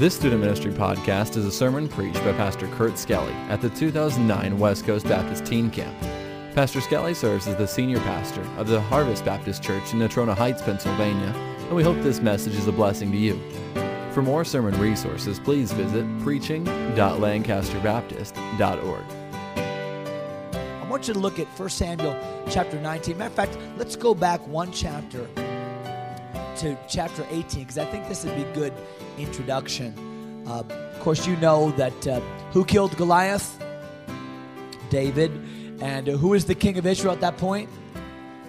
This student ministry podcast is a sermon preached by Pastor Kurt Skelly at the 2009 West Coast Baptist Teen Camp. Pastor Skelly serves as the senior pastor of the Harvest Baptist Church in Natrona Heights, Pennsylvania, and we hope this message is a blessing to you. For more sermon resources, please visit preaching.lancasterbaptist.org. I want you to look at 1 Samuel chapter 19. Matter of fact, let's go back one chapter to chapter 18 because I think this would be a good introduction. Uh, of course, you know that uh, who killed Goliath? David. And uh, who is the king of Israel at that point?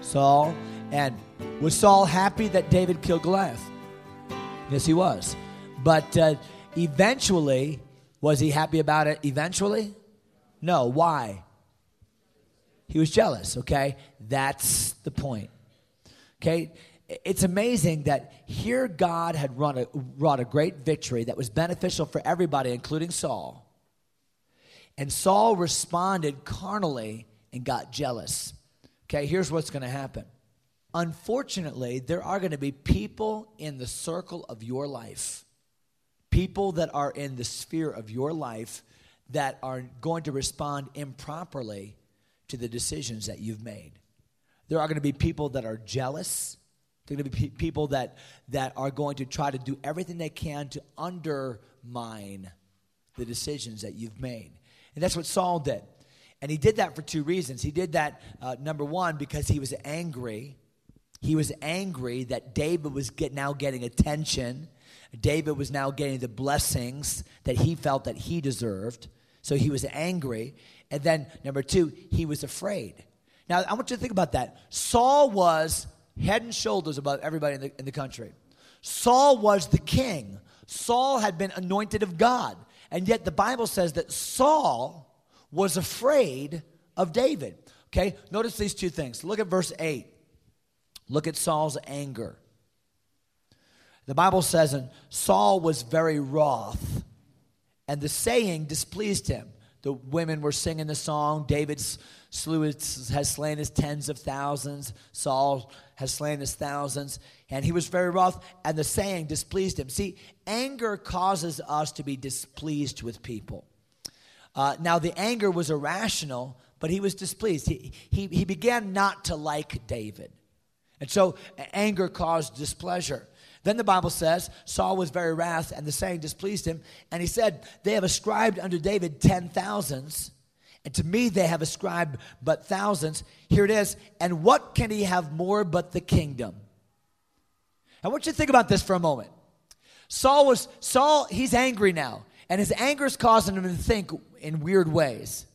Saul. And was Saul happy that David killed Goliath? Yes, he was. But uh, eventually, was he happy about it eventually? No. Why? He was jealous, okay? That's the point. Okay? It's amazing that here God had run a, wrought a great victory that was beneficial for everybody, including Saul. And Saul responded carnally and got jealous. Okay, here's what's going to happen. Unfortunately, there are going to be people in the circle of your life, people that are in the sphere of your life that are going to respond improperly to the decisions that you've made. There are going to be people that are jealous there are going to be people that, that are going to try to do everything they can to undermine the decisions that you've made. And that's what Saul did. And he did that for two reasons. He did that, uh, number one, because he was angry. He was angry that David was get, now getting attention. David was now getting the blessings that he felt that he deserved. So he was angry. And then, number two, he was afraid. Now, I want you to think about that. Saul was head and shoulders above everybody in the, in the country. Saul was the king. Saul had been anointed of God. And yet the Bible says that Saul was afraid of David. Okay, notice these two things. Look at verse 8. Look at Saul's anger. The Bible says, and Saul was very wroth, and the saying displeased him. The women were singing the song. David's slew his, has slain his tens of thousands. Saul has slain his thousands. And he was very wroth, and the saying displeased him. See, anger causes us to be displeased with people. Uh, now, the anger was irrational, but he was displeased. He, he, he began not to like David. And so anger caused displeasure. Then the Bible says Saul was very wrath, and the saying displeased him. And he said, They have ascribed unto David ten thousands and to me, they have ascribed but thousands. Here it is. And what can he have more but the kingdom? I want you to think about this for a moment. Saul was, Saul, he's angry now. And his anger is causing him to think in weird ways.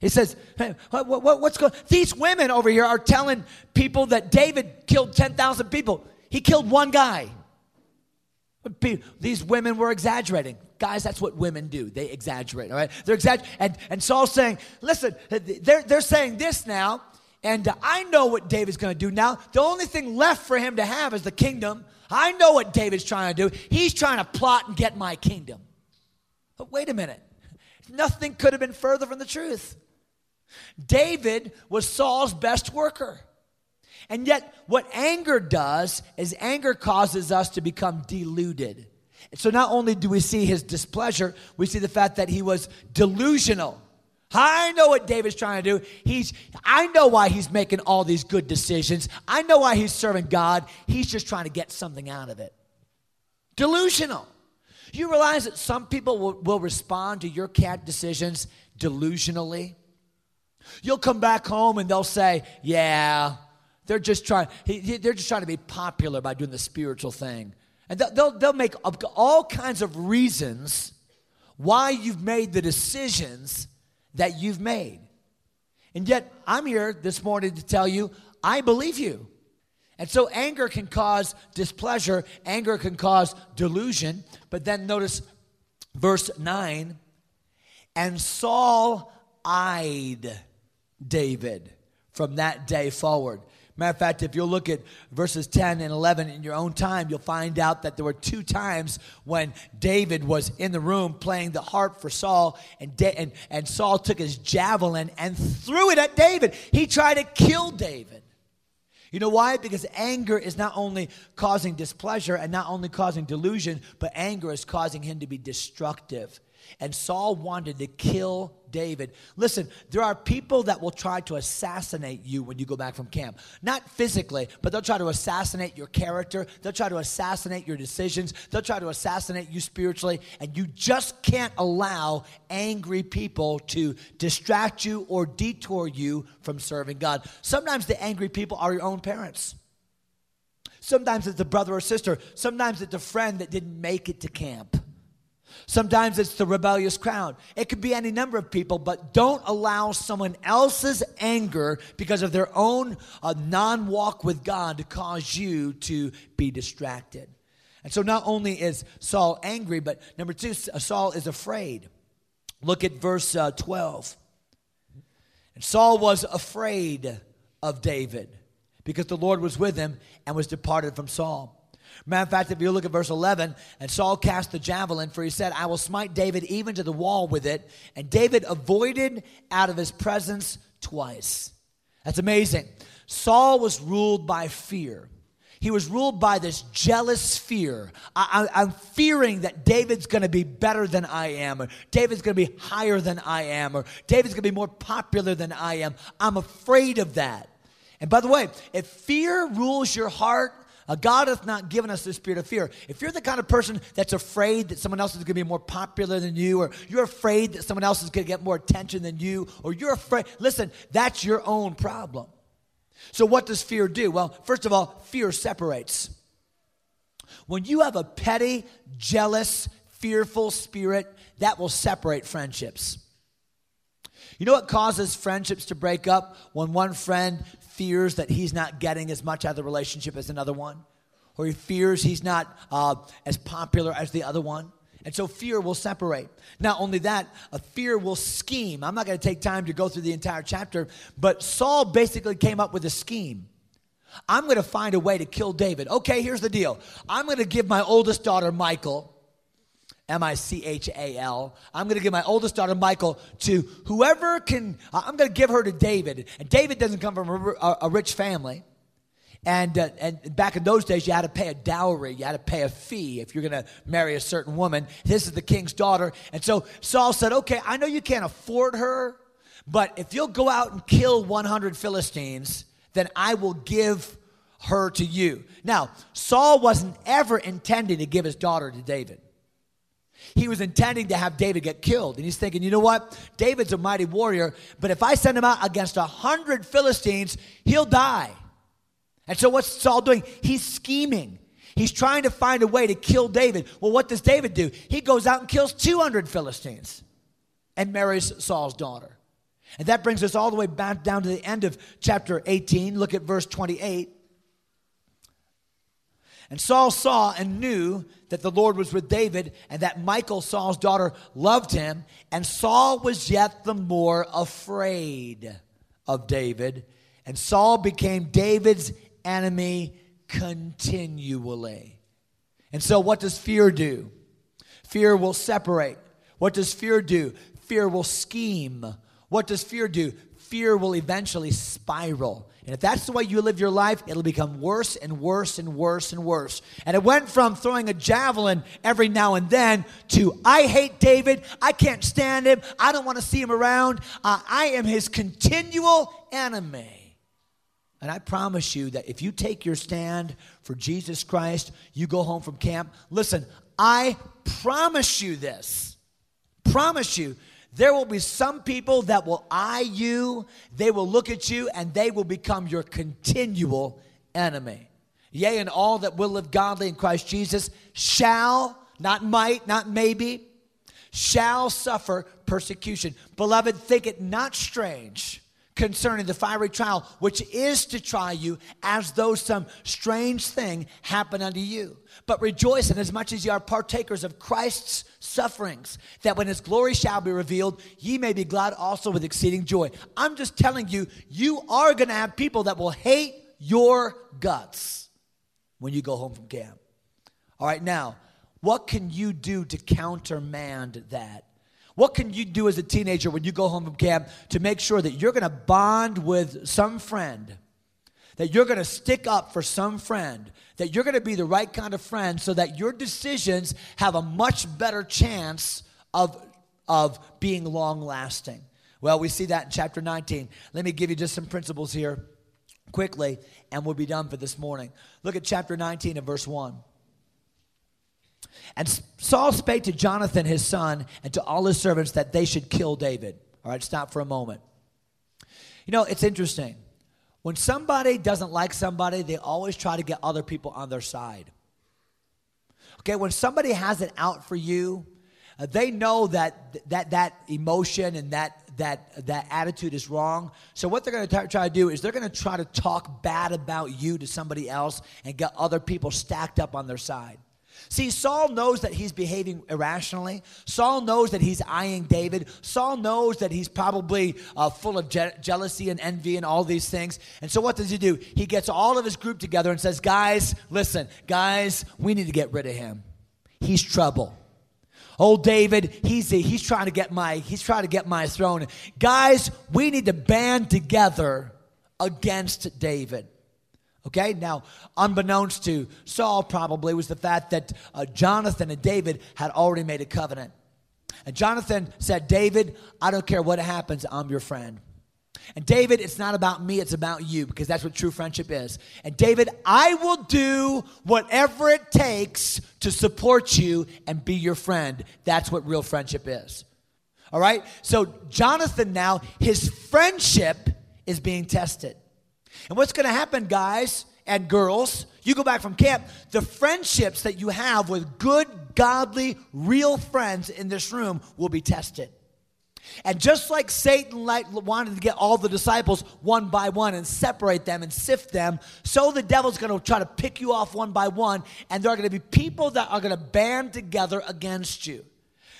He says, hey, what, what, what's going These women over here are telling people that David killed 10,000 people. He killed one guy. These women were exaggerating. Guys, that's what women do. They exaggerate, all right? They're exaggerating. And, and Saul's saying, listen, they're, they're saying this now, and I know what David's going to do now. The only thing left for him to have is the kingdom. I know what David's trying to do. He's trying to plot and get my kingdom. But wait a minute. Nothing could have been further from the truth. David was Saul's best worker. And yet, what anger does is anger causes us to become deluded. And so, not only do we see his displeasure, we see the fact that he was delusional. I know what David's trying to do. He's, I know why he's making all these good decisions. I know why he's serving God. He's just trying to get something out of it. Delusional. You realize that some people will, will respond to your cat decisions delusionally? You'll come back home and they'll say, Yeah, they're just trying, they're just trying to be popular by doing the spiritual thing. And they'll, they'll make all kinds of reasons why you've made the decisions that you've made. And yet, I'm here this morning to tell you, I believe you. And so, anger can cause displeasure, anger can cause delusion. But then notice verse 9 and Saul eyed David from that day forward. Matter of fact, if you'll look at verses 10 and 11 in your own time, you'll find out that there were two times when David was in the room playing the harp for Saul, and, da- and, and Saul took his javelin and threw it at David. He tried to kill David. You know why? Because anger is not only causing displeasure and not only causing delusion, but anger is causing him to be destructive. And Saul wanted to kill David. Listen, there are people that will try to assassinate you when you go back from camp. Not physically, but they'll try to assassinate your character. They'll try to assassinate your decisions. They'll try to assassinate you spiritually. And you just can't allow angry people to distract you or detour you from serving God. Sometimes the angry people are your own parents. Sometimes it's a brother or sister. Sometimes it's a friend that didn't make it to camp. Sometimes it's the rebellious crowd. It could be any number of people, but don't allow someone else's anger because of their own uh, non walk with God to cause you to be distracted. And so not only is Saul angry, but number two, Saul is afraid. Look at verse uh, 12. And Saul was afraid of David because the Lord was with him and was departed from Saul. Matter of fact, if you look at verse 11, and Saul cast the javelin, for he said, I will smite David even to the wall with it. And David avoided out of his presence twice. That's amazing. Saul was ruled by fear. He was ruled by this jealous fear. I, am fearing that David's going to be better than I am, or David's going to be higher than I am, or David's going to be more popular than I am. I'm afraid of that. And by the way, if fear rules your heart, uh, God hath not given us the spirit of fear. If you're the kind of person that's afraid that someone else is going to be more popular than you, or you're afraid that someone else is going to get more attention than you, or you're afraid, listen, that's your own problem. So, what does fear do? Well, first of all, fear separates. When you have a petty, jealous, fearful spirit, that will separate friendships. You know what causes friendships to break up? When one friend fears that he's not getting as much out of the relationship as another one, or he fears he's not uh, as popular as the other one. And so fear will separate. Not only that, a fear will scheme. I'm not going to take time to go through the entire chapter, but Saul basically came up with a scheme. I'm going to find a way to kill David. Okay, here's the deal. I'm going to give my oldest daughter, Michal, M I C H A L. I'm going to give my oldest daughter, Michael, to whoever can. I'm going to give her to David. And David doesn't come from a, a rich family. And, uh, and back in those days, you had to pay a dowry. You had to pay a fee if you're going to marry a certain woman. This is the king's daughter. And so Saul said, Okay, I know you can't afford her, but if you'll go out and kill 100 Philistines, then I will give her to you. Now, Saul wasn't ever intending to give his daughter to David. He was intending to have David get killed. And he's thinking, you know what? David's a mighty warrior, but if I send him out against a hundred Philistines, he'll die. And so what's Saul doing? He's scheming. He's trying to find a way to kill David. Well, what does David do? He goes out and kills 200 Philistines and marries Saul's daughter. And that brings us all the way back down to the end of chapter 18. Look at verse 28. And Saul saw and knew that the Lord was with David, and that Michal, Saul's daughter, loved him. And Saul was yet the more afraid of David. And Saul became David's enemy continually. And so, what does fear do? Fear will separate. What does fear do? Fear will scheme. What does fear do? Fear will eventually spiral. And if that's the way you live your life, it'll become worse and worse and worse and worse. And it went from throwing a javelin every now and then to, I hate David. I can't stand him. I don't want to see him around. Uh, I am his continual enemy. And I promise you that if you take your stand for Jesus Christ, you go home from camp. Listen, I promise you this. Promise you there will be some people that will eye you, they will look at you, and they will become your continual enemy. Yea, and all that will live godly in Christ Jesus shall, not might, not maybe, shall suffer persecution. Beloved, think it not strange concerning the fiery trial, which is to try you as though some strange thing happened unto you. But rejoice in as much as ye are partakers of Christ's sufferings, that when his glory shall be revealed, ye may be glad also with exceeding joy. I'm just telling you, you are going to have people that will hate your guts when you go home from camp. All right, now, what can you do to countermand that? What can you do as a teenager when you go home from camp to make sure that you're going to bond with some friend that you're going to stick up for some friend, that you're going to be the right kind of friend so that your decisions have a much better chance of, of being long lasting. Well, we see that in chapter 19. Let me give you just some principles here quickly, and we'll be done for this morning. Look at chapter 19 and verse 1. And Saul spake to Jonathan his son and to all his servants that they should kill David. All right, stop for a moment. You know, it's interesting. When somebody doesn't like somebody, they always try to get other people on their side. Okay, when somebody has it out for you, uh, they know that that that emotion and that that that attitude is wrong. So what they're going to try to do is they're going to try to talk bad about you to somebody else and get other people stacked up on their side. See, Saul knows that he's behaving irrationally. Saul knows that he's eyeing David. Saul knows that he's probably uh, full of je- jealousy and envy and all these things. And so, what does he do? He gets all of his group together and says, Guys, listen, guys, we need to get rid of him. He's trouble. Old David, he's, he's trying to get my he's trying to get my throne. Guys, we need to band together against David. Okay, now, unbeknownst to Saul, probably was the fact that uh, Jonathan and David had already made a covenant. And Jonathan said, David, I don't care what happens, I'm your friend. And David, it's not about me, it's about you, because that's what true friendship is. And David, I will do whatever it takes to support you and be your friend. That's what real friendship is. All right? So, Jonathan now, his friendship is being tested. And what's going to happen, guys and girls, you go back from camp, the friendships that you have with good, godly, real friends in this room will be tested. And just like Satan wanted to get all the disciples one by one and separate them and sift them, so the devil's going to try to pick you off one by one, and there are going to be people that are going to band together against you.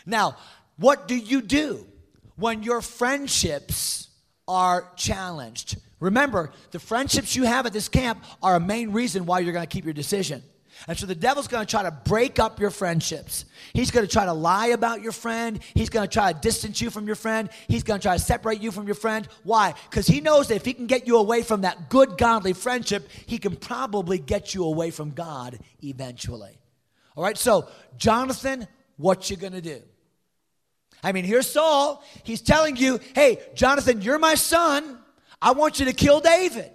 Now, what do you do when your friendships are challenged? Remember, the friendships you have at this camp are a main reason why you're going to keep your decision. And so the devil's going to try to break up your friendships. He's going to try to lie about your friend. He's going to try to distance you from your friend. He's going to try to separate you from your friend. Why? Because he knows that if he can get you away from that good, godly friendship, he can probably get you away from God eventually. All right, so Jonathan, what you going to do? I mean, here's Saul. He's telling you, hey, Jonathan, you're my son. I want you to kill David.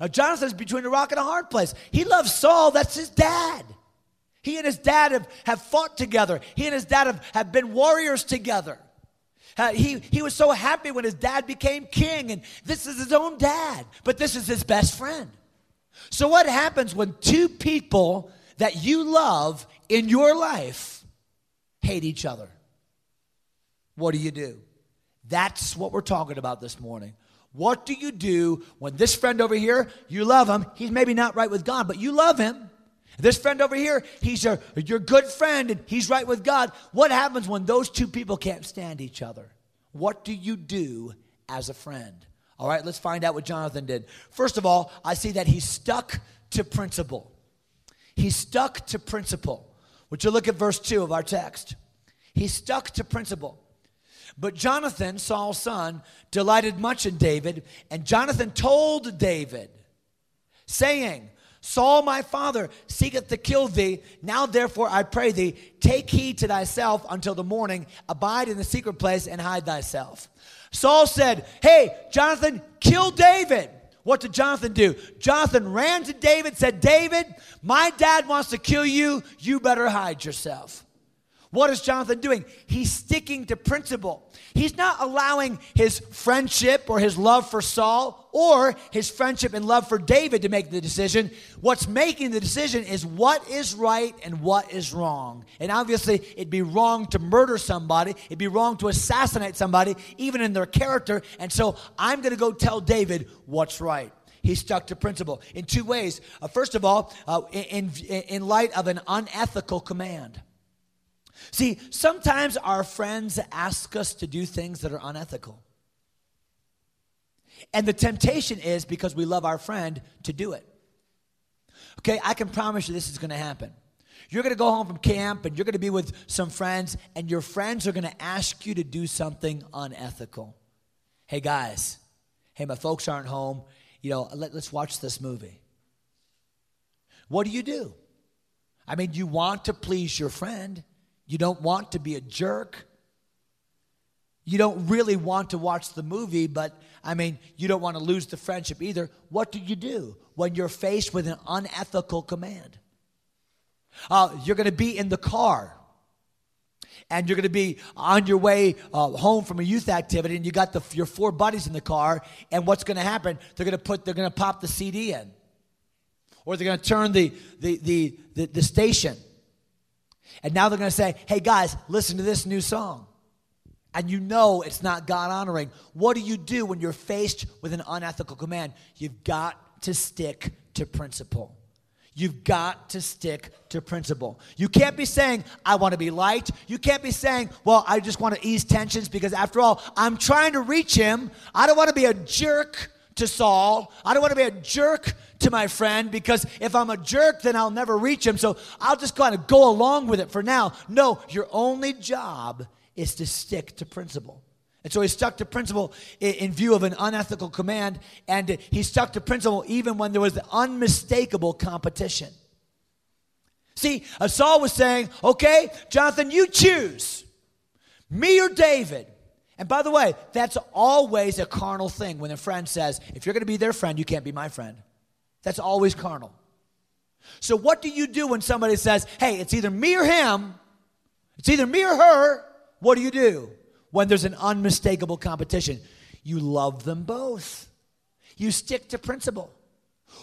Now, Jonathan's between a rock and a hard place. He loves Saul, that's his dad. He and his dad have, have fought together, he and his dad have, have been warriors together. Uh, he, he was so happy when his dad became king, and this is his own dad, but this is his best friend. So, what happens when two people that you love in your life hate each other? What do you do? That's what we're talking about this morning. What do you do when this friend over here, you love him, he's maybe not right with God, but you love him. This friend over here, he's your, your good friend and he's right with God. What happens when those two people can't stand each other? What do you do as a friend? All right, let's find out what Jonathan did. First of all, I see that he stuck to principle. He stuck to principle. Would you look at verse 2 of our text? He stuck to principle. But Jonathan, Saul's son, delighted much in David, and Jonathan told David, saying, Saul my father seeketh to kill thee. Now therefore I pray thee, take heed to thyself until the morning, abide in the secret place and hide thyself. Saul said, Hey, Jonathan, kill David. What did Jonathan do? Jonathan ran to David, said, David, my dad wants to kill you. You better hide yourself. What is Jonathan doing? He's sticking to principle. He's not allowing his friendship or his love for Saul or his friendship and love for David to make the decision. What's making the decision is what is right and what is wrong. And obviously, it'd be wrong to murder somebody, it'd be wrong to assassinate somebody, even in their character. And so I'm going to go tell David what's right he stuck to principle in two ways. Uh, first of all, uh, in, in, in light of an unethical command. See, sometimes our friends ask us to do things that are unethical. And the temptation is because we love our friend to do it. Okay, I can promise you this is going to happen. You're going to go home from camp and you're going to be with some friends, and your friends are going to ask you to do something unethical. Hey, guys, hey, my folks aren't home. you know, let, let's watch this movie. What do you do? I mean, you want to please your friend. You don't want to be a jerk. You don't really want to watch the movie, but I mean, you don't want to lose the friendship either. What do you do when you're faced with an unethical command? Uh, you're going to be in the car and you're going to be on your way uh, home from a youth activity and you got the, your four buddies in the car and what's going to happen they're going to put they're going to pop the cd in or they're going to turn the, the, the, the, the station and now they're going to say hey guys listen to this new song and you know it's not god honoring what do you do when you're faced with an unethical command you've got to stick to principle You've got to stick to principle. You can't be saying, I want to be liked. You can't be saying, well, I just want to ease tensions because after all, I'm trying to reach him. I don't want to be a jerk to Saul. I don't want to be a jerk to my friend because if I'm a jerk, then I'll never reach him. So I'll just kind of go along with it for now. No, your only job is to stick to principle. And so he stuck to principle in view of an unethical command, and he stuck to principle even when there was unmistakable competition. See, Saul was saying, okay, Jonathan, you choose me or David. And by the way, that's always a carnal thing when a friend says, if you're going to be their friend, you can't be my friend. That's always carnal. So, what do you do when somebody says, hey, it's either me or him, it's either me or her? What do you do? when there's an unmistakable competition. You love them both. You stick to principle.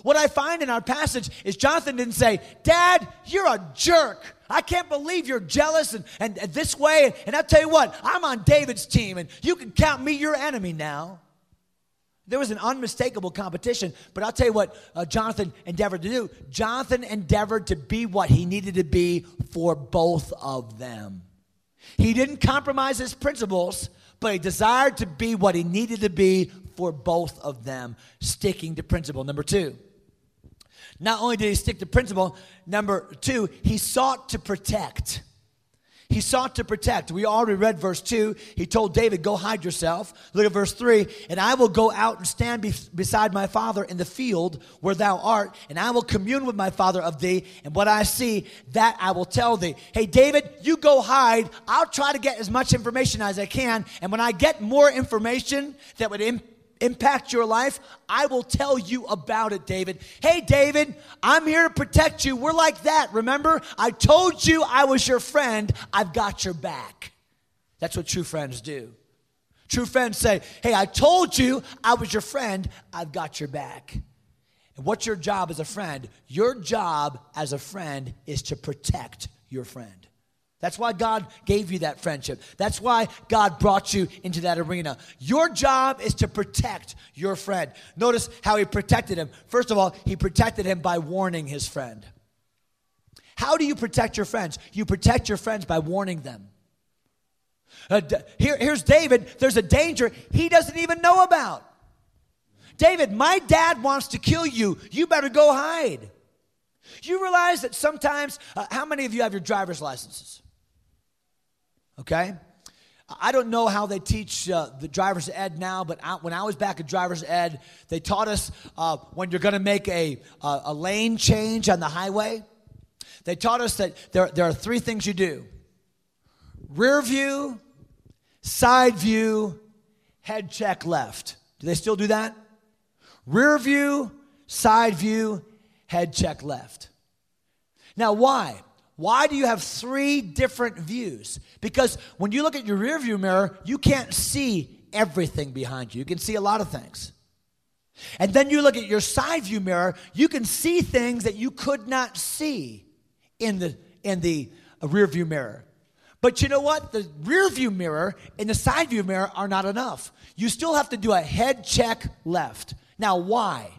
What I find in our passage is Jonathan didn't say, Dad, you're a jerk. I can't believe you're jealous and, and, and this way. And I'll tell you what, I'm on David's team and you can count me your enemy now. There was an unmistakable competition, but I'll tell you what uh, Jonathan endeavored to do. Jonathan endeavored to be what he needed to be for both of them. He didn't compromise his principles, but he desired to be what he needed to be for both of them, sticking to principle. Number two, not only did he stick to principle, number two, he sought to protect. He sought to protect. We already read verse 2. He told David, Go hide yourself. Look at verse 3. And I will go out and stand be- beside my father in the field where thou art, and I will commune with my father of thee, and what I see, that I will tell thee. Hey, David, you go hide. I'll try to get as much information as I can. And when I get more information that would impact impact your life, I will tell you about it, David. Hey, David, I'm here to protect you. We're like that. Remember, I told you I was your friend. I've got your back. That's what true friends do. True friends say, Hey, I told you I was your friend. I've got your back. And what's your job as a friend? Your job as a friend is to protect your friend. That's why God gave you that friendship. That's why God brought you into that arena. Your job is to protect your friend. Notice how he protected him. First of all, he protected him by warning his friend. How do you protect your friends? You protect your friends by warning them. Uh, here, here's David. There's a danger he doesn't even know about. David, my dad wants to kill you. You better go hide. You realize that sometimes, uh, how many of you have your driver's licenses? Okay? I don't know how they teach uh, the driver's ed now, but I, when I was back at driver's ed, they taught us uh, when you're going to make a, uh, a lane change on the highway, they taught us that there, there are three things you do rear view, side view, head check left. Do they still do that? Rear view, side view, head check left. Now, why? Why do you have three different views? Because when you look at your rearview mirror, you can't see everything behind you. You can see a lot of things. And then you look at your side view mirror, you can see things that you could not see in the in the uh, rear view mirror. But you know what? The rear view mirror and the side view mirror are not enough. You still have to do a head check left. Now, why?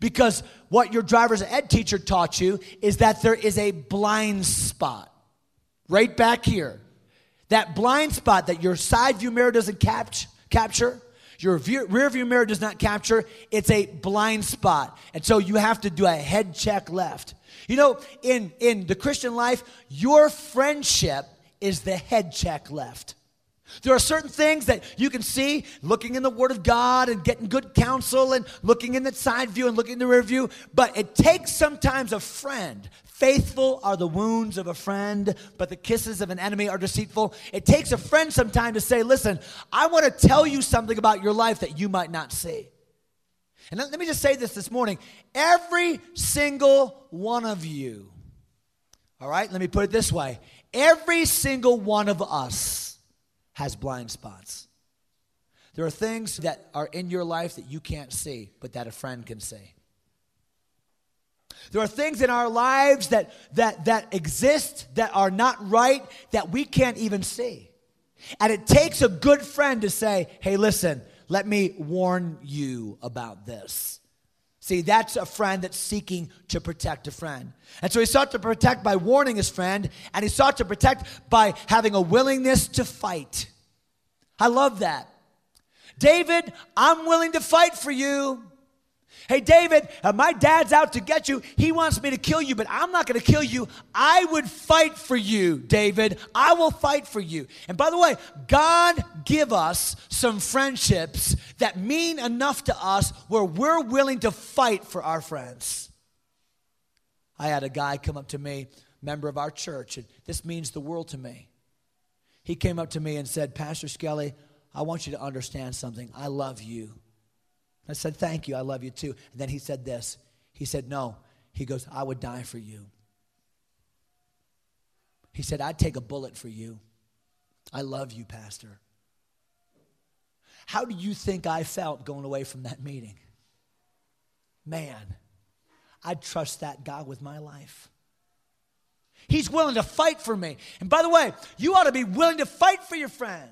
Because what your driver's ed teacher taught you is that there is a blind spot right back here. That blind spot that your side view mirror doesn't cap- capture, your view, rear view mirror does not capture, it's a blind spot. And so you have to do a head check left. You know, in, in the Christian life, your friendship is the head check left. There are certain things that you can see looking in the Word of God and getting good counsel and looking in the side view and looking in the rear view, but it takes sometimes a friend. Faithful are the wounds of a friend, but the kisses of an enemy are deceitful. It takes a friend sometime to say, Listen, I want to tell you something about your life that you might not see. And let me just say this this morning every single one of you, all right, let me put it this way every single one of us has blind spots. There are things that are in your life that you can't see, but that a friend can see. There are things in our lives that, that, that exist that are not right that we can't even see. And it takes a good friend to say, hey, listen, let me warn you about this. See, that's a friend that's seeking to protect a friend. And so he sought to protect by warning his friend, and he sought to protect by having a willingness to fight. I love that. David, I'm willing to fight for you. Hey, David, uh, my dad's out to get you. He wants me to kill you, but I'm not going to kill you. I would fight for you, David. I will fight for you. And by the way, God give us some friendships that mean enough to us where we're willing to fight for our friends. I had a guy come up to me, member of our church, and this means the world to me. He came up to me and said, Pastor Skelly, I want you to understand something. I love you. I said, Thank you. I love you too. And then he said this. He said, No. He goes, I would die for you. He said, I'd take a bullet for you. I love you, Pastor. How do you think I felt going away from that meeting? Man, I'd trust that God with my life. He's willing to fight for me. And by the way, you ought to be willing to fight for your friend.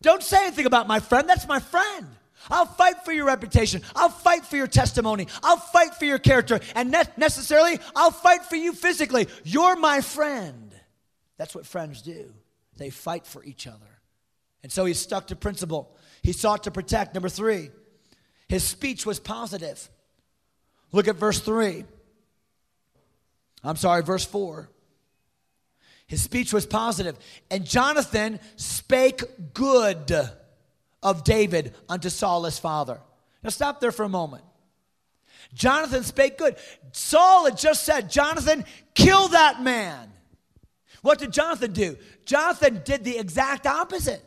Don't say anything about my friend. That's my friend. I'll fight for your reputation. I'll fight for your testimony. I'll fight for your character. And ne- necessarily, I'll fight for you physically. You're my friend. That's what friends do, they fight for each other. And so he stuck to principle. He sought to protect. Number three, his speech was positive. Look at verse three. I'm sorry, verse four. His speech was positive. And Jonathan spake good of David unto Saul his father. Now stop there for a moment. Jonathan spake good. Saul had just said, Jonathan, kill that man. What did Jonathan do? Jonathan did the exact opposite.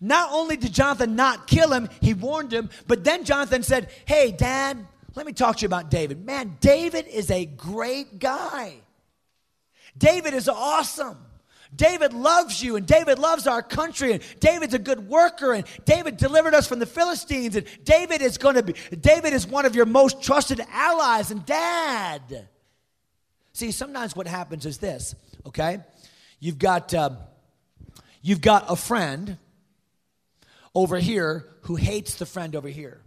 Not only did Jonathan not kill him, he warned him, but then Jonathan said, Hey, Dad, let me talk to you about David. Man, David is a great guy. David is awesome. David loves you, and David loves our country, and David's a good worker, and David delivered us from the Philistines, and David is going to be, David is one of your most trusted allies and dad. See, sometimes what happens is this, okay? You've got, uh, you've got a friend over here who hates the friend over here.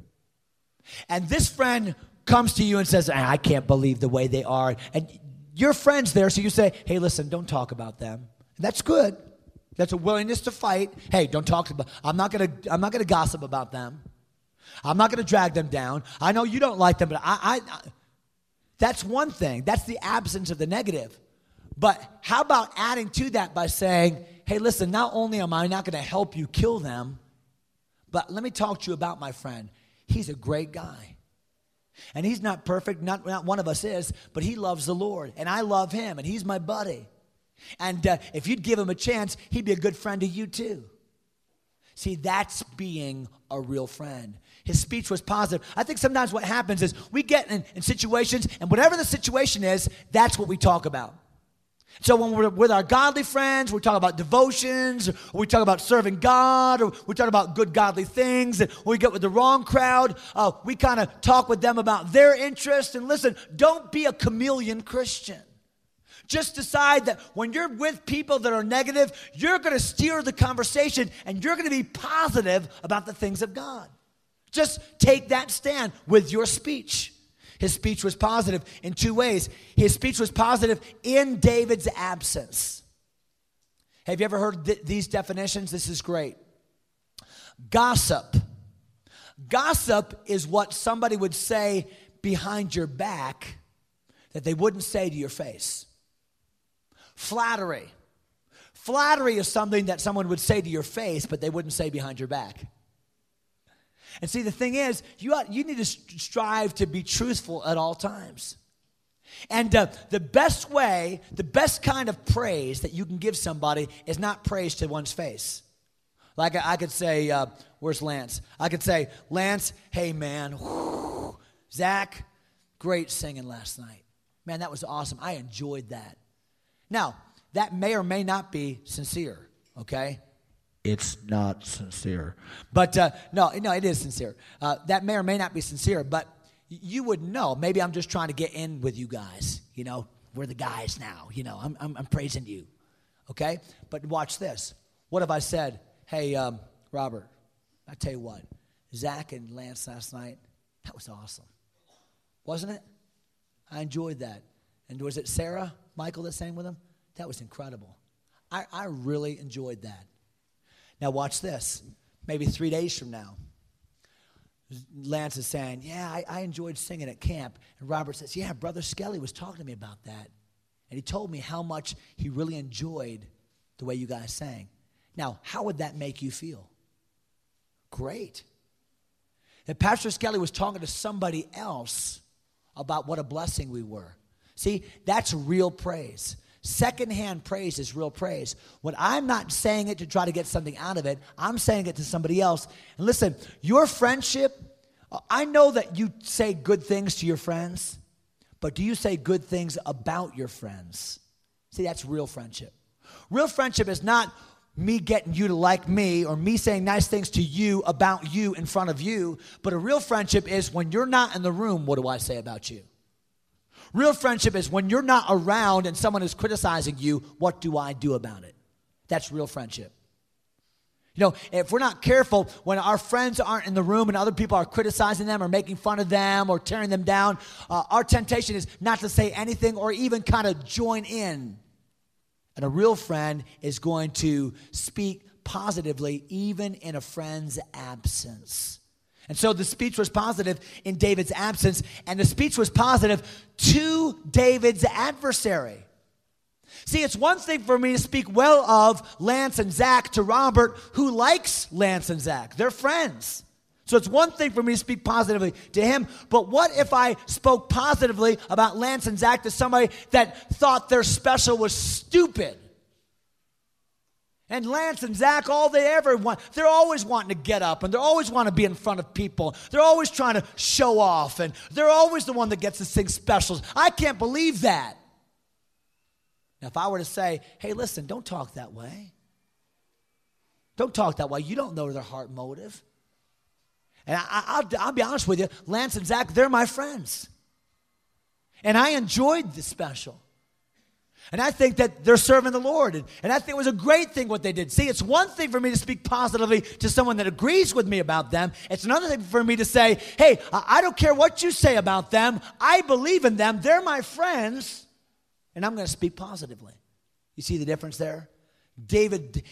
And this friend comes to you and says, I can't believe the way they are. And your friend's there, so you say, hey, listen, don't talk about them. That's good. That's a willingness to fight. Hey, don't talk about I'm not gonna I'm not gonna gossip about them. I'm not gonna drag them down. I know you don't like them, but I, I, I that's one thing. That's the absence of the negative. But how about adding to that by saying, hey, listen, not only am I not gonna help you kill them, but let me talk to you about my friend. He's a great guy. And he's not perfect, not, not one of us is, but he loves the Lord. And I love him, and he's my buddy. And uh, if you'd give him a chance, he'd be a good friend to you too. See, that's being a real friend. His speech was positive. I think sometimes what happens is we get in, in situations, and whatever the situation is, that's what we talk about. So when we're with our godly friends, we talk about devotions, we talk about serving God, or we talk about good godly things. And when we get with the wrong crowd, uh, we kind of talk with them about their interests. And listen, don't be a chameleon Christian. Just decide that when you're with people that are negative, you're going to steer the conversation and you're going to be positive about the things of God. Just take that stand with your speech. His speech was positive in two ways. His speech was positive in David's absence. Have you ever heard th- these definitions? This is great. Gossip. Gossip is what somebody would say behind your back that they wouldn't say to your face. Flattery. Flattery is something that someone would say to your face, but they wouldn't say behind your back. And see, the thing is, you, ought, you need to strive to be truthful at all times. And uh, the best way, the best kind of praise that you can give somebody is not praise to one's face. Like I, I could say, uh, where's Lance? I could say, Lance, hey man, Zach, great singing last night. Man, that was awesome. I enjoyed that. Now, that may or may not be sincere, okay? It's not sincere. But uh, no, no, it is sincere. Uh, that may or may not be sincere, but you would know. Maybe I'm just trying to get in with you guys. You know, we're the guys now. You know, I'm, I'm, I'm praising you. Okay? But watch this. What if I said, hey, um, Robert, I tell you what, Zach and Lance last night, that was awesome. Wasn't it? I enjoyed that. And was it Sarah, Michael that sang with him, That was incredible. I, I really enjoyed that. Now, watch this. Maybe three days from now, Lance is saying, Yeah, I, I, enjoyed singing at camp. And Robert says, Yeah, Brother Skelly was talking to me about that. And he told me how much he really enjoyed the way you guys sang. Now, how would that make you feel? Great. That Pastor Skelly was talking to somebody else about what a blessing we were. See, that's real praise. Secondhand praise is real praise. When I'm not saying it to try to get something out of it, I'm saying it to somebody else. And listen, your friendship, I know that you say good things to your friends, but do you say good things about your friends? See, that's real friendship. Real friendship is not me getting you to like me or me saying nice things to you about you in front of you, but a real friendship is when you're not in the room, what do I say about you? Real friendship is when you're not around and someone is criticizing you, what do I do about it? That's real friendship. You know, if we're not careful, when our friends aren't in the room and other people are criticizing them or making fun of them or tearing them down, uh, our temptation is not to say anything or even kind of join in. And a real friend is going to speak positively even in a friend's absence. And so the speech was positive in David's absence, and the speech was positive to David's adversary. See, it's one thing for me to speak well of Lance and Zach to Robert, who likes Lance and Zach. They're friends. So it's one thing for me to speak positively to him, but what if I spoke positively about Lance and Zach to somebody that thought their special was stupid? And Lance and Zach, all they ever want, they're always wanting to get up and they're always want to be in front of people. They're always trying to show off and they're always the one that gets to sing specials. I can't believe that. Now, if I were to say, hey, listen, don't talk that way. Don't talk that way. You don't know their heart motive. And I, will be honest with you, Lance and Zach, they're my friends. And I enjoyed the special. And I think that they're serving the Lord. And, and, I think it was a great thing what they did. See, it's one thing for me to speak positively to someone that agrees with me about them. It's another thing for me to say, hey, I don't care what you say about them. I believe in them. They're my friends. And I'm going to speak positively. You see the difference there? David,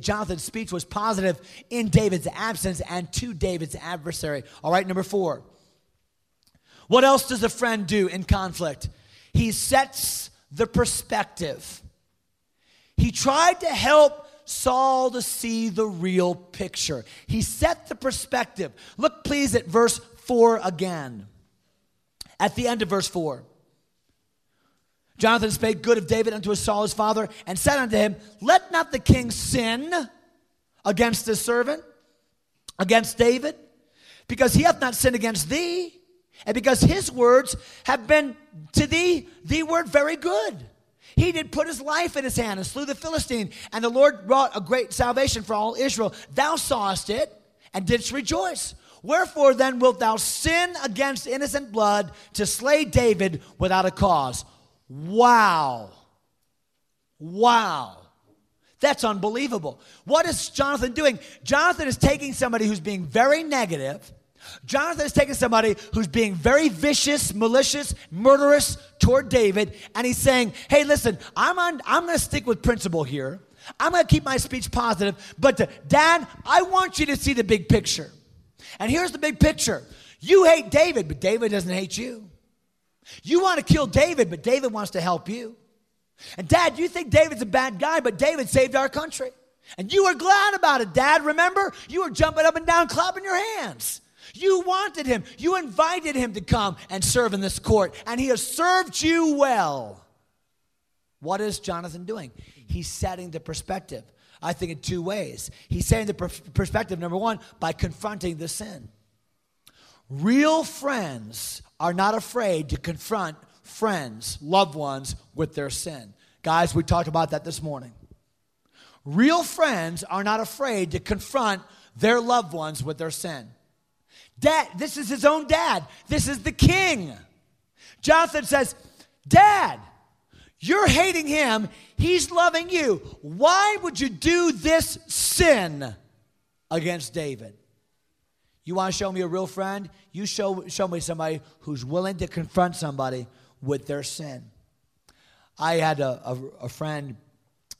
Jonathan's speech was positive in David's absence and to David's adversary. All right, number four. What else does a friend do in conflict? He sets the perspective. He tried to help Saul to see the real picture. He set the perspective. Look, please, at verse 4 again. At the end of verse 4. Jonathan spake good of David unto his Saul his father, and said unto him, Let not the king sin against his servant, against David, because he hath not sinned against thee, and because his words have been to thee, the word very good. He did put his life in his hand and slew the Philistine, and the Lord wrought a great salvation for all Israel. Thou sawest it and didst rejoice. Wherefore then wilt thou sin against innocent blood to slay David without a cause? Wow. Wow. That's unbelievable. What is Jonathan doing? Jonathan is taking somebody who's being very negative Jonathan is taking somebody who's being very vicious, malicious, murderous toward David, and he's saying, Hey, listen, I'm, on, I'm going to stick with principle here. I'm going to keep my speech positive, but uh, to, Dad, I want you to see the big picture. And here's the big picture you hate David, but David doesn't hate you. You want to kill David, but David wants to help you. And dad, you think David's a bad guy, but David saved our country. And you were glad about it, dad. Remember? You were jumping up and down, clapping your hands. You wanted him. You invited him to come and serve in this court, and he has served you well. What is Jonathan doing? He's setting the perspective. I think in two ways. He's setting the perspective, number one, by confronting the sin. Real friends are not afraid to confront friends, loved ones, with their sin. Guys, we talked about that this morning. Real friends are not afraid to confront their loved ones with their sin. Dad, this is his own dad. This is the king. Jonathan says, Dad, you're hating him. He's loving you. Why would you do this sin against David? You want to show me a real friend? You show, show me somebody who's willing to confront somebody with their sin. I had a, a, a friend,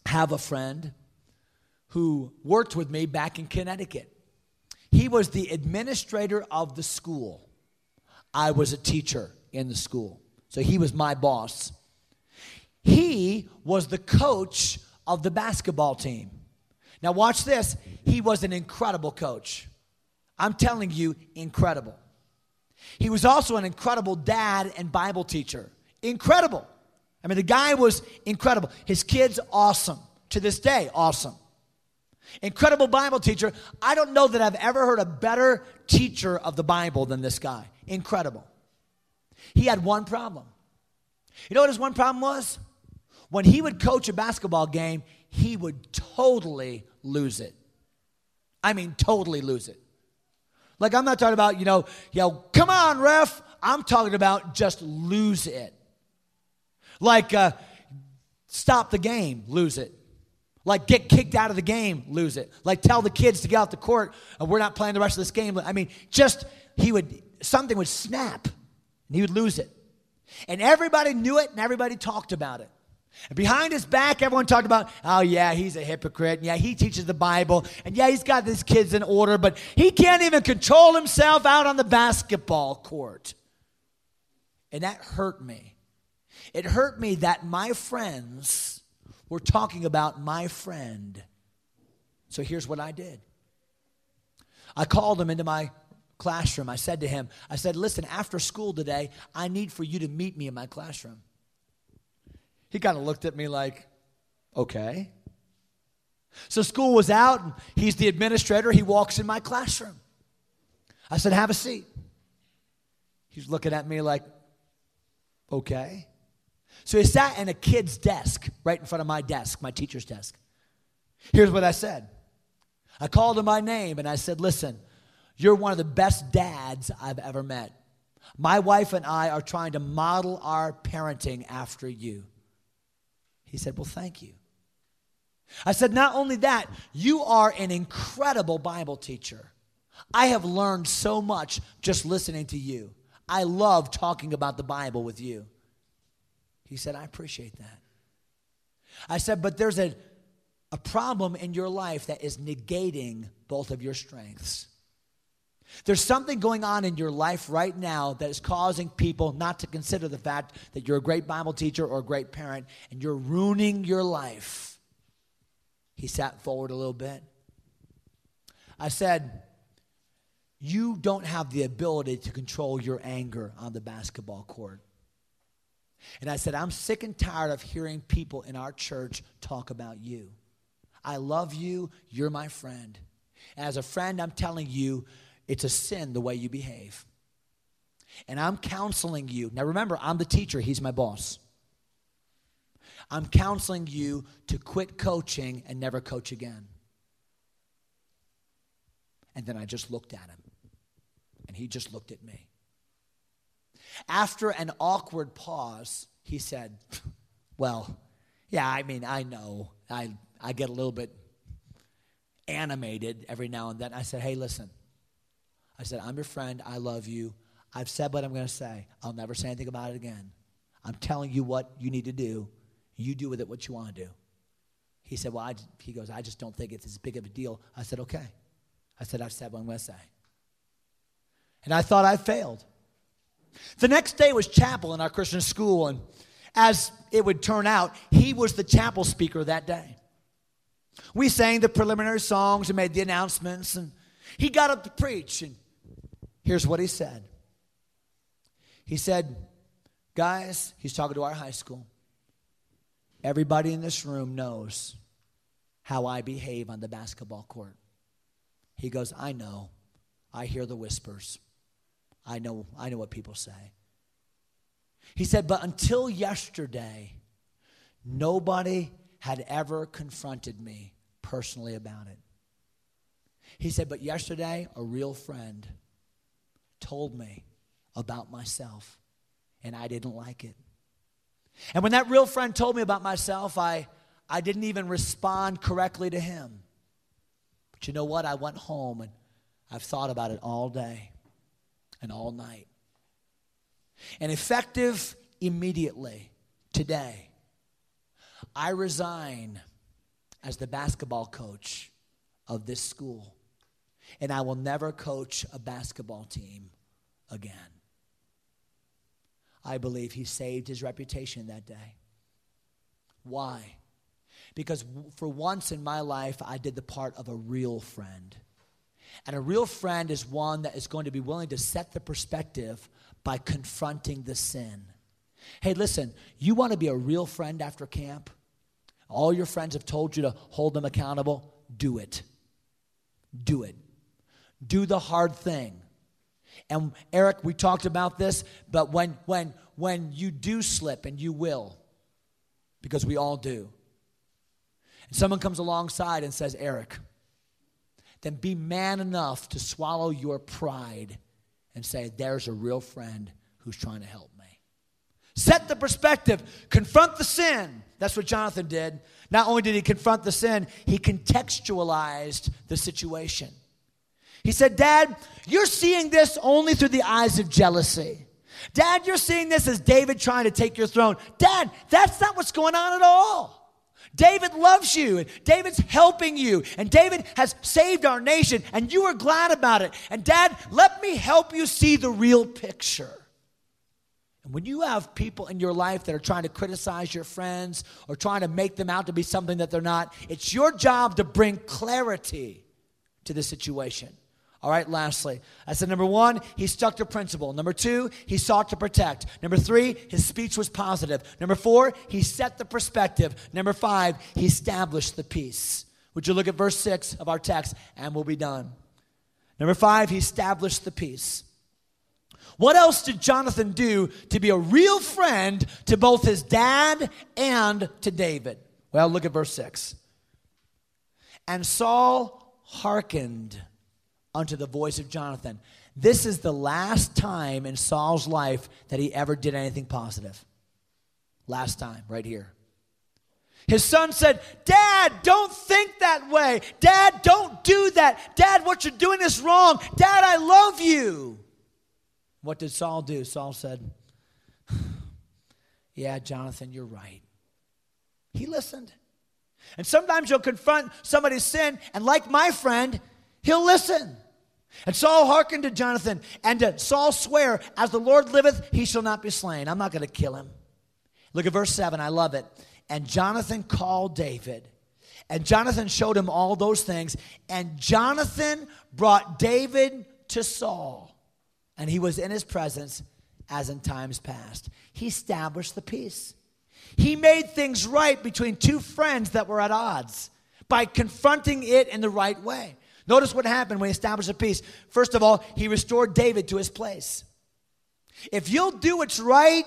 have a friend, who worked with me back in Connecticut. He was the administrator of the school. I was a teacher in the school. So he was my boss. He was the coach of the basketball team. Now, watch this. He was an incredible coach. I'm telling you, incredible. He was also an incredible dad and Bible teacher. Incredible. I mean, the guy was incredible. His kids, awesome. To this day, awesome. Incredible Bible teacher. I don't know that I've ever heard a better teacher of the Bible than this guy. Incredible. He had one problem. You know what his one problem was? When he would coach a basketball game, he would totally lose it. I mean, totally lose it. Like, I'm not talking about, you know, yo, come on, ref. I'm talking about just lose it. Like, uh, stop the game, lose it. Like, get kicked out of the game, lose it. Like, tell the kids to get out the court, and we're not playing the rest of this game. I mean, just, he would, something would snap, and he would lose it. And everybody knew it, and everybody talked about it. And behind his back, everyone talked about, oh, yeah, he's a hypocrite. Yeah, he teaches the Bible. And yeah, he's got his kids in order, but he can't even control himself out on the basketball court. And that hurt me. It hurt me that my friends were talking about my friend. So here's what I did I called him into my classroom. I said to him, I said, listen, after school today, I need for you to meet me in my classroom. He kind of looked at me like, okay. So school was out, and he's the administrator. He walks in my classroom. I said, have a seat. He's looking at me like, okay. So he sat in a kid's desk right in front of my desk, my teacher's desk. Here's what I said I called him by name and I said, Listen, you're one of the best dads I've ever met. My wife and I are trying to model our parenting after you. He said, Well, thank you. I said, Not only that, you are an incredible Bible teacher. I have learned so much just listening to you. I love talking about the Bible with you. He said, I appreciate that. I said, But there's a, a problem in your life that is negating both of your strengths. There's something going on in your life right now that is causing people not to consider the fact that you're a great Bible teacher or a great parent and you're ruining your life. He sat forward a little bit. I said, You don't have the ability to control your anger on the basketball court. And I said, I'm sick and tired of hearing people in our church talk about you. I love you. You're my friend. as a friend, I'm telling you, it's a sin the way you behave. And I'm counseling you. Now remember, I'm the teacher, he's my boss. I'm counseling you to quit coaching and never coach again. And then I just looked at him, and he just looked at me. After an awkward pause, he said, Well, yeah, I mean, I know. I, I get a little bit animated every now and then. I said, Hey, listen. I said, I'm your friend. I love you. I've said what I'm going to say. I'll never say anything about it again. I'm telling you what you need to do. You do with it what you want to do. He said, Well, I, he goes, I just don't think it's as big of a deal. I said, Okay. I said, I've said what I'm going to say. And I thought I failed. The next day was chapel in our Christian school, and As it would turn out, he was the chapel speaker that day. We sang the preliminary songs and made the announcements, and he got up to preach. And here's what he said He said, Guys, he's talking to our high school. Everybody in this room knows how I behave on the basketball court. He goes, I know. I hear the whispers. I know, I know what people say. He said, but until yesterday, nobody had ever confronted me personally about it. He said, but yesterday, a real friend told me about myself, and I didn't like it. And when that real friend told me about myself, I, I didn't even respond correctly to him. But you know what? I went home and I've thought about it all day and all night. And effective immediately today, I resign as the basketball coach of this school, and I will never coach a basketball team again. I believe he saved his reputation that day. Why? Because for once in my life, I did the part of a real friend. And a real friend is one that is going to be willing to set the perspective by confronting the sin. Hey, listen, you want to be a real friend after camp? All your friends have told you to hold them accountable. Do it. Do it. Do the hard thing. And Eric, we talked about this, but when when when you do slip and you will, because we all do. And someone comes alongside and says, Eric, then be man enough to swallow your pride and say, There's a real friend who's trying to help me. Set the perspective, confront the sin. That's what Jonathan did. Not only did he confront the sin, he contextualized the situation. He said, Dad, you're seeing this only through the eyes of jealousy. Dad, you're seeing this as David trying to take your throne. Dad, that's not what's going on at all. David loves you, and David's helping you, and David has saved our nation, and you are glad about it. And Dad, let me help you see the real picture. And when you have people in your life that are trying to criticize your friends or trying to make them out to be something that they're not, it's your job to bring clarity to the situation. All right, lastly, I said number one, he stuck to principle. Number two, he sought to protect. Number three, his speech was positive. Number four, he set the perspective. Number five, he established the peace. Would you look at verse six of our text and we'll be done. Number five, he established the peace. What else did Jonathan do to be a real friend to both his dad and to David? Well, look at verse 6. And Saul hearkened unto the voice of Jonathan. This is the last time in Saul's life that he ever did anything positive. Last time, right here. His son said, Dad, don't think that way. Dad, don't do that. Dad, what you're doing is wrong. Dad, I love you. What did Saul do? Saul said, Yeah, Jonathan, you're right. He listened. And sometimes you'll confront somebody's sin, and like my friend, he'll listen. And Saul hearkened to Jonathan, and to Saul swear, As the Lord liveth, he shall not be slain. I'm not going to kill him. Look at verse 7. I love it. And Jonathan called David. And Jonathan showed him all those things. And Jonathan brought David to Saul. And he was in his presence as in times past. He established the peace. He made things right between two friends that were at odds by confronting it in the right way. Notice what happened when he established a peace. First of all, he restored David to his place. If you'll do what's right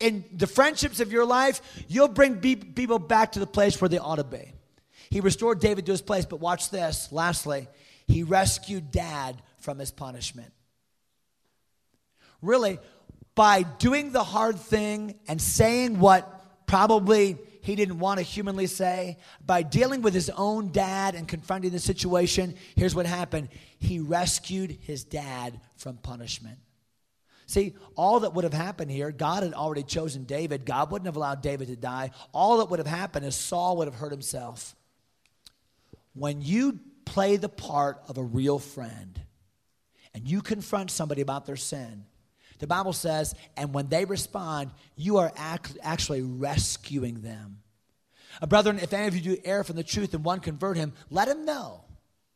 in the friendships of your life, you'll bring people back to the place where they ought to be. He restored David to his place, but watch this. Lastly, he rescued dad from his punishment. Really, by doing the hard thing and saying what probably he didn't want to humanly say. By dealing with his own dad and confronting the situation, here's what happened he rescued his dad from punishment. See, all that would have happened here, God had already chosen David. God wouldn't have allowed David to die. All that would have happened is Saul would have hurt himself. When you play the part of a real friend and you confront somebody about their sin, The Bible says, and when they respond, you are ac- actually rescuing them. Uh, brethren, if any of you do err from the truth and one convert him, let him know.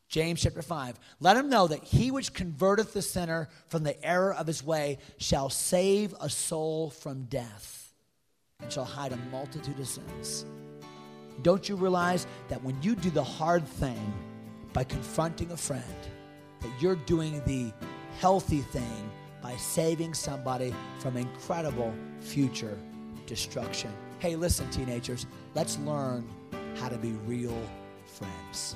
James chapter 5. Let him know that he which converteth the sinner from the error of his way shall save a soul from death and shall hide a multitude of sins. Don't you realize that when you do the hard thing by confronting a friend, that you're doing the healthy thing by saving somebody from incredible future destruction? Hey, listen, teenagers, let's learn how to be real friends.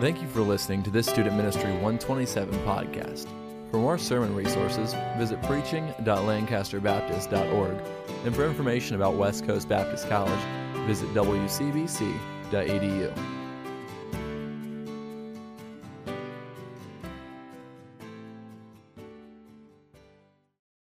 Thank you for listening to this Student Ministry 127 podcast. For more sermon resources, visit preaching.lancasterbaptist.org. And for information about West Coast Baptist College, visit wcbc.edu.